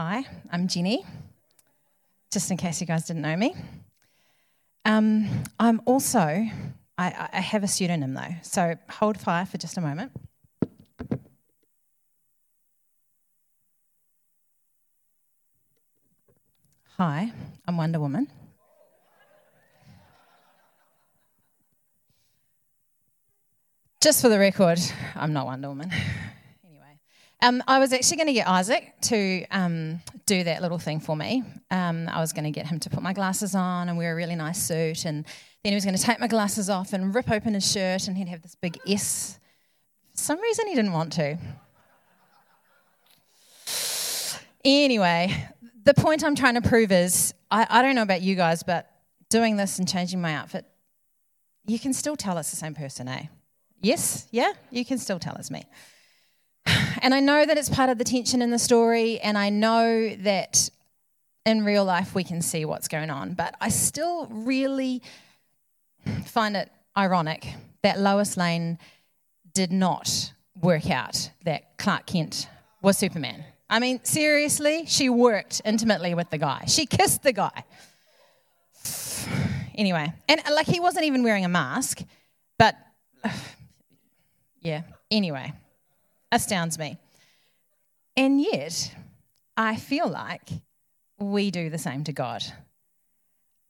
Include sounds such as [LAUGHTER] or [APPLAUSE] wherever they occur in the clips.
Hi, I'm Jenny, just in case you guys didn't know me. Um, I'm also, I, I have a pseudonym though, so hold fire for just a moment. Hi, I'm Wonder Woman. Just for the record, I'm not Wonder Woman. [LAUGHS] um, I was actually going to get Isaac to um, do that little thing for me. Um, I was going to get him to put my glasses on and wear a really nice suit, and then he was going to take my glasses off and rip open his shirt, and he'd have this big S. For some reason, he didn't want to. Anyway, the point I'm trying to prove is I, I don't know about you guys, but doing this and changing my outfit, you can still tell it's the same person, eh? Yes? Yeah? You can still tell it's me. And I know that it's part of the tension in the story, and I know that in real life we can see what's going on, but I still really find it ironic that Lois Lane did not work out that Clark Kent was Superman. I mean, seriously, she worked intimately with the guy. She kissed the guy. [SIGHS] Anyway, and like he wasn't even wearing a mask, but [SIGHS] yeah, anyway, astounds me. And yet, I feel like we do the same to God.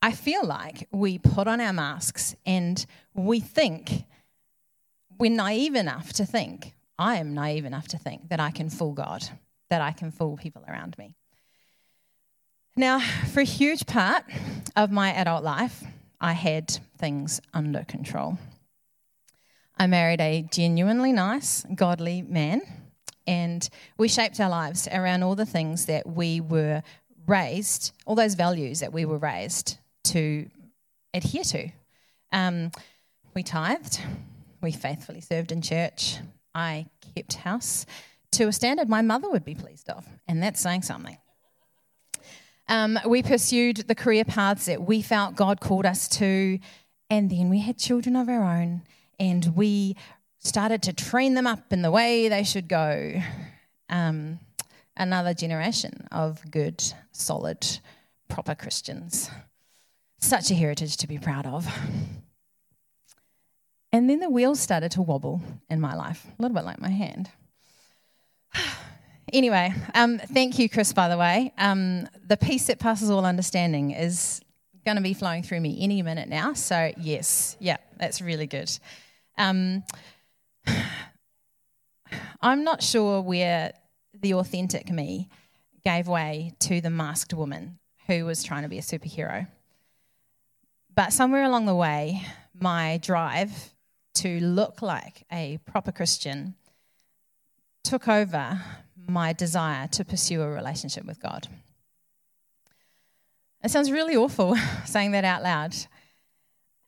I feel like we put on our masks and we think, we're naive enough to think, I am naive enough to think that I can fool God that I can fool people around me. Now, for a huge part of my adult life, I had things under control. I married a genuinely nice, godly man, and we shaped our lives around all the things that we were raised, all those values that we were raised to adhere to. Um, we tithed, we faithfully served in church, I kept house to a standard my mother would be pleased of, and that's saying something. Um, we pursued the career paths that we felt God called us to, and then we had children of our own, and we started to train them up in the way they should go. Um, another generation of good, solid, proper Christians. Such a heritage to be proud of. And then the wheels started to wobble in my life, a little bit like my hand. [SIGHS] Anyway, um, thank you, Chris, by the way. Um, the peace that passes all understanding is going to be flowing through me any minute now. So, yes, yeah, that's really good. Um, I'm not sure where the authentic me gave way to the masked woman who was trying to be a superhero. But somewhere along the way, my drive to look like a proper Christian took over my desire to pursue a relationship with God. It sounds really awful [LAUGHS] saying that out loud.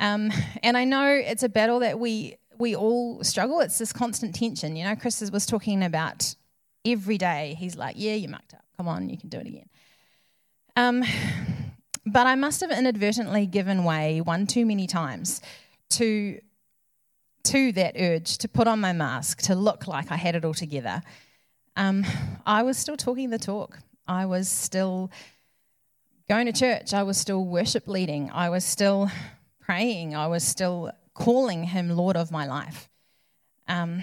Um, and I know it's a battle that we we all struggle. It's this constant tension. You know, Chris was talking about every day. He's like, "Yeah, you mucked up. Come on, you can do it again." Um, but I must have inadvertently given way one too many times to to that urge to put on my mask, to look like I had it all together, um, I was still talking the talk. I was still going to church. I was still worship leading. I was still praying. I was still calling him Lord of my life. Um,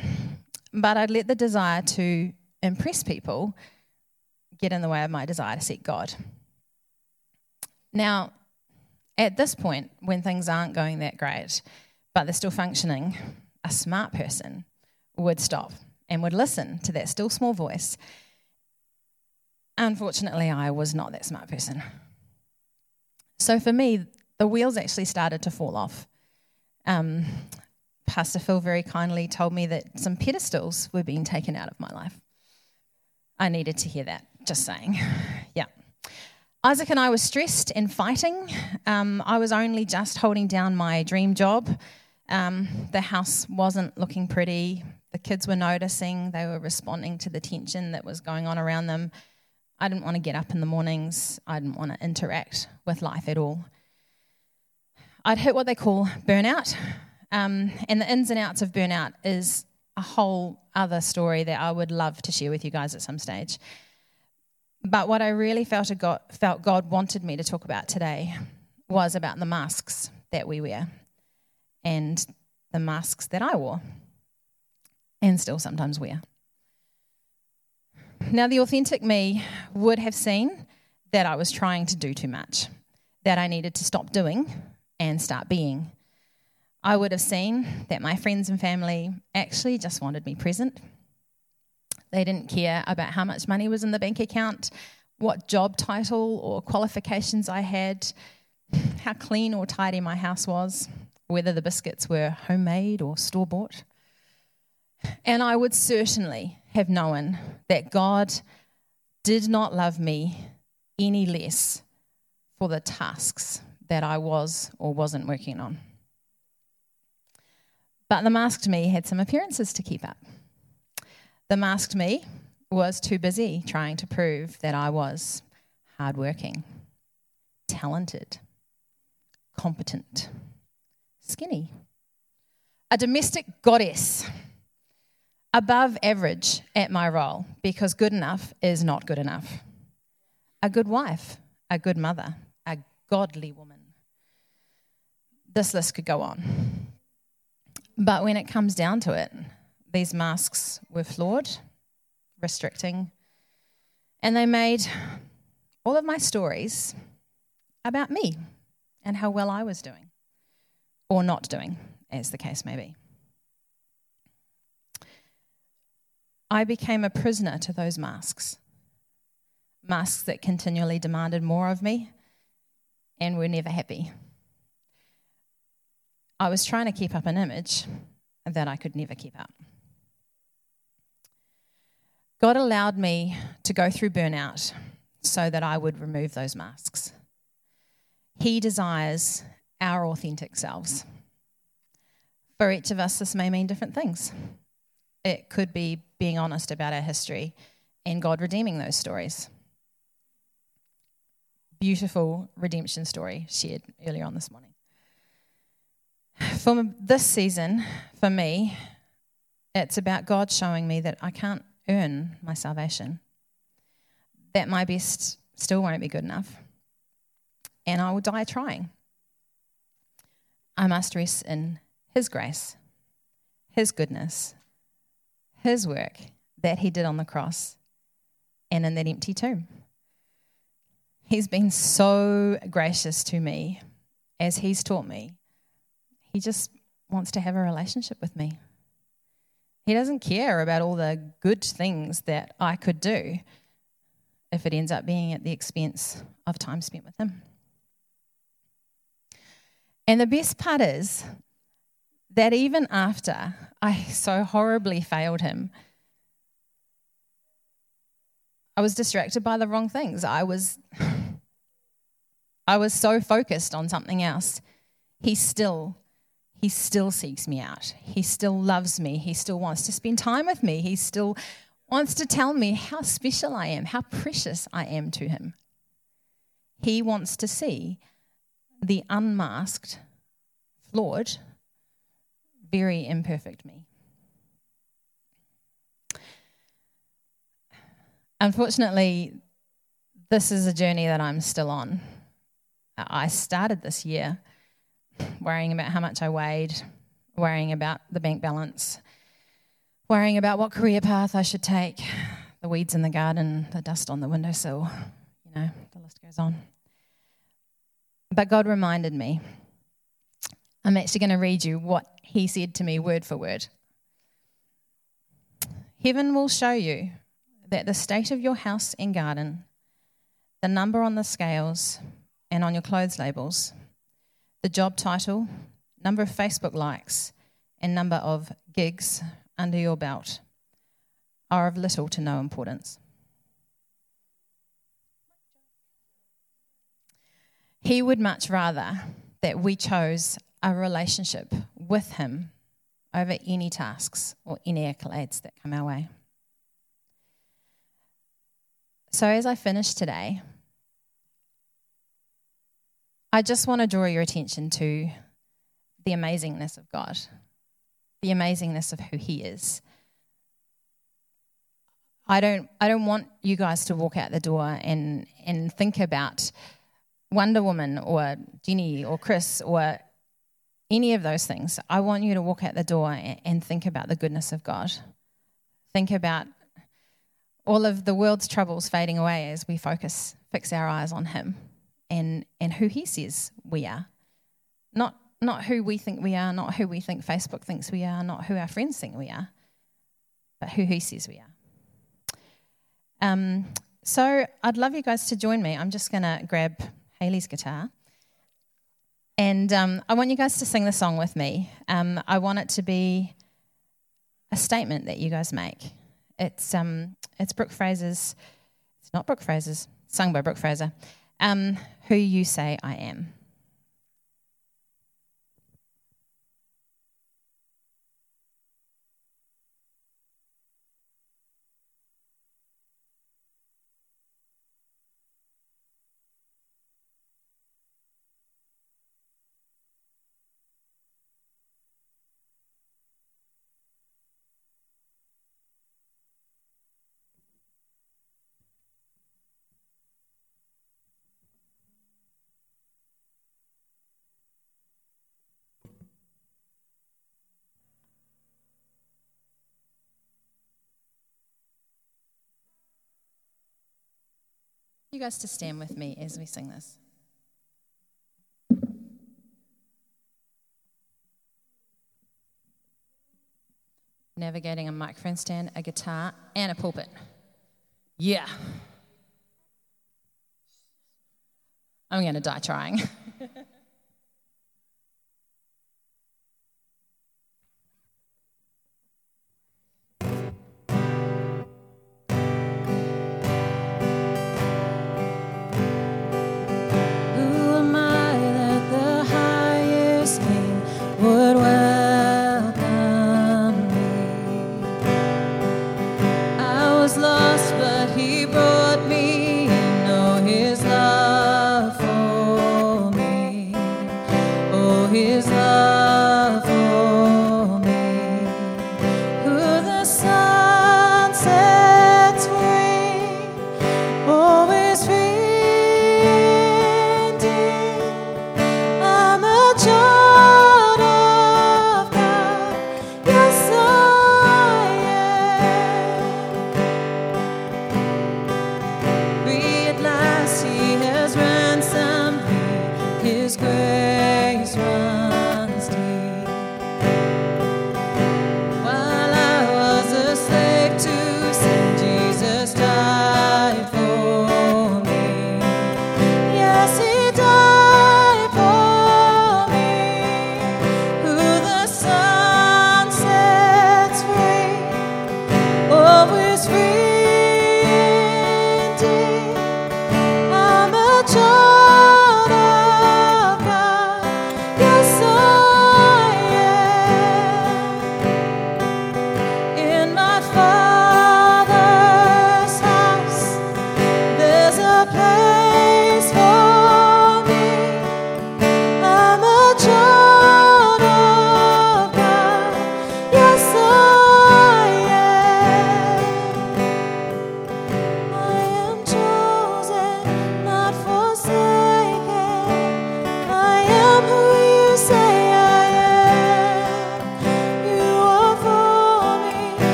but I'd let the desire to impress people get in the way of my desire to seek God. Now, at this point, when things aren't going that great, but they're still functioning, a smart person would stop and would listen to that still small voice. Unfortunately, I was not that smart person. So for me, the wheels actually started to fall off. Um, Pastor Phil very kindly told me that some pedestals were being taken out of my life. I needed to hear that, just saying. [LAUGHS] yeah. Isaac and I were stressed and fighting. Um, I was only just holding down my dream job um, the house wasn't looking pretty. The kids were noticing. They were responding to the tension that was going on around them. I didn't want to get up in the mornings. I didn't want to interact with life at all. I'd hit what they call burnout. Um, and the ins and outs of burnout is a whole other story that I would love to share with you guys at some stage. But what I really felt God, felt God wanted me to talk about today was about the masks that we wear and the masks that I wore and still sometimes wear. Now, the authentic me would have seen that I was trying to do too much, that I needed to stop doing and start being. I would have seen that my friends and family actually just wanted me present. They didn't care about how much money was in the bank account, what job title or qualifications I had, how clean or tidy my house was, whether the biscuits were homemade or store bought. And I would certainly have known that God did not love me any less for the tasks that I was or wasn't working on. But the masked me had some appearances to keep up. The masked me was too busy trying to prove that I was hardworking, talented, competent, skinny, a domestic goddess, above average at my role because good enough is not good enough, a good wife, a good mother, a godly woman. This list could go on. But when it comes down to it, these masks were flawed, restricting, and they made all of my stories about me and how well I was doing, or not doing, as the case may be. I became a prisoner to those masks, masks that continually demanded more of me and were never happy. I was trying to keep up an image that I could never keep up. God allowed me to go through burnout so that I would remove those masks. He desires our authentic selves. For each of us, this may mean different things. It could be being honest about our history and God redeeming those stories. Beautiful redemption story shared earlier on this morning. For this season, for me, it's about God showing me that I can't earn my salvation, that my best still won't be good enough, and I will die trying. I must rest in His grace, His goodness, His work that He did on the cross and in that empty tomb. He's been so gracious to me as He's taught me. He just wants to have a relationship with me. He doesn't care about all the good things that I could do if it ends up being at the expense of time spent with Him. And the best part is that even after I so horribly failed Him, I was distracted by the wrong things. I was [SIGHS] I was so focused on something else. He still he still seeks me out. He still loves me. He still wants to spend time with me. He still wants to tell me how special I am, how precious I am to him. He wants to see the unmasked, flawed, very imperfect me. Unfortunately, this is a journey that I'm still on. I started this year worrying about how much I weighed, worrying about the bank balance, worrying about what career path I should take, the weeds in the garden, the dust on the windowsill, you know, the list goes on. But God reminded me. I'm actually going to read you what He said to me word for word. Heaven will show you that the state of your house and garden, the number on the scales, and on your clothes labels the job title, number of Facebook likes, and number of gigs under your belt are of little to no importance. He would much rather that we chose a relationship with Him over any tasks or any accolades that come our way. So, as I finish today, I just want to draw your attention to the amazingness of God, the amazingness of who He is. I don't, I don't want you guys to walk out the door and, and think about Wonder Woman or Jenny or Chris or any of those things. I want you to walk out the door and, and think about the goodness of God. Think about all of the world's troubles fading away as we focus, fix our eyes on Him and, and who He says we are. Not, not who we think we are, not who we think Facebook thinks we are, not who our friends think we are, but who He says we are. Um, so I'd love you guys to join me. I'm just going to grab Haley's guitar. And um, I want you guys to sing the song with me. Um, I want it to be a statement that you guys make. It's, um, it's Brooke Fraser's, it's not Brooke Fraser's, sung by Brooke Fraser, um, Who You Say I Am. You guys to stand with me as we sing this. Navigating a microphone stand, a guitar, and a pulpit. Yeah. I'm going to die trying. [LAUGHS]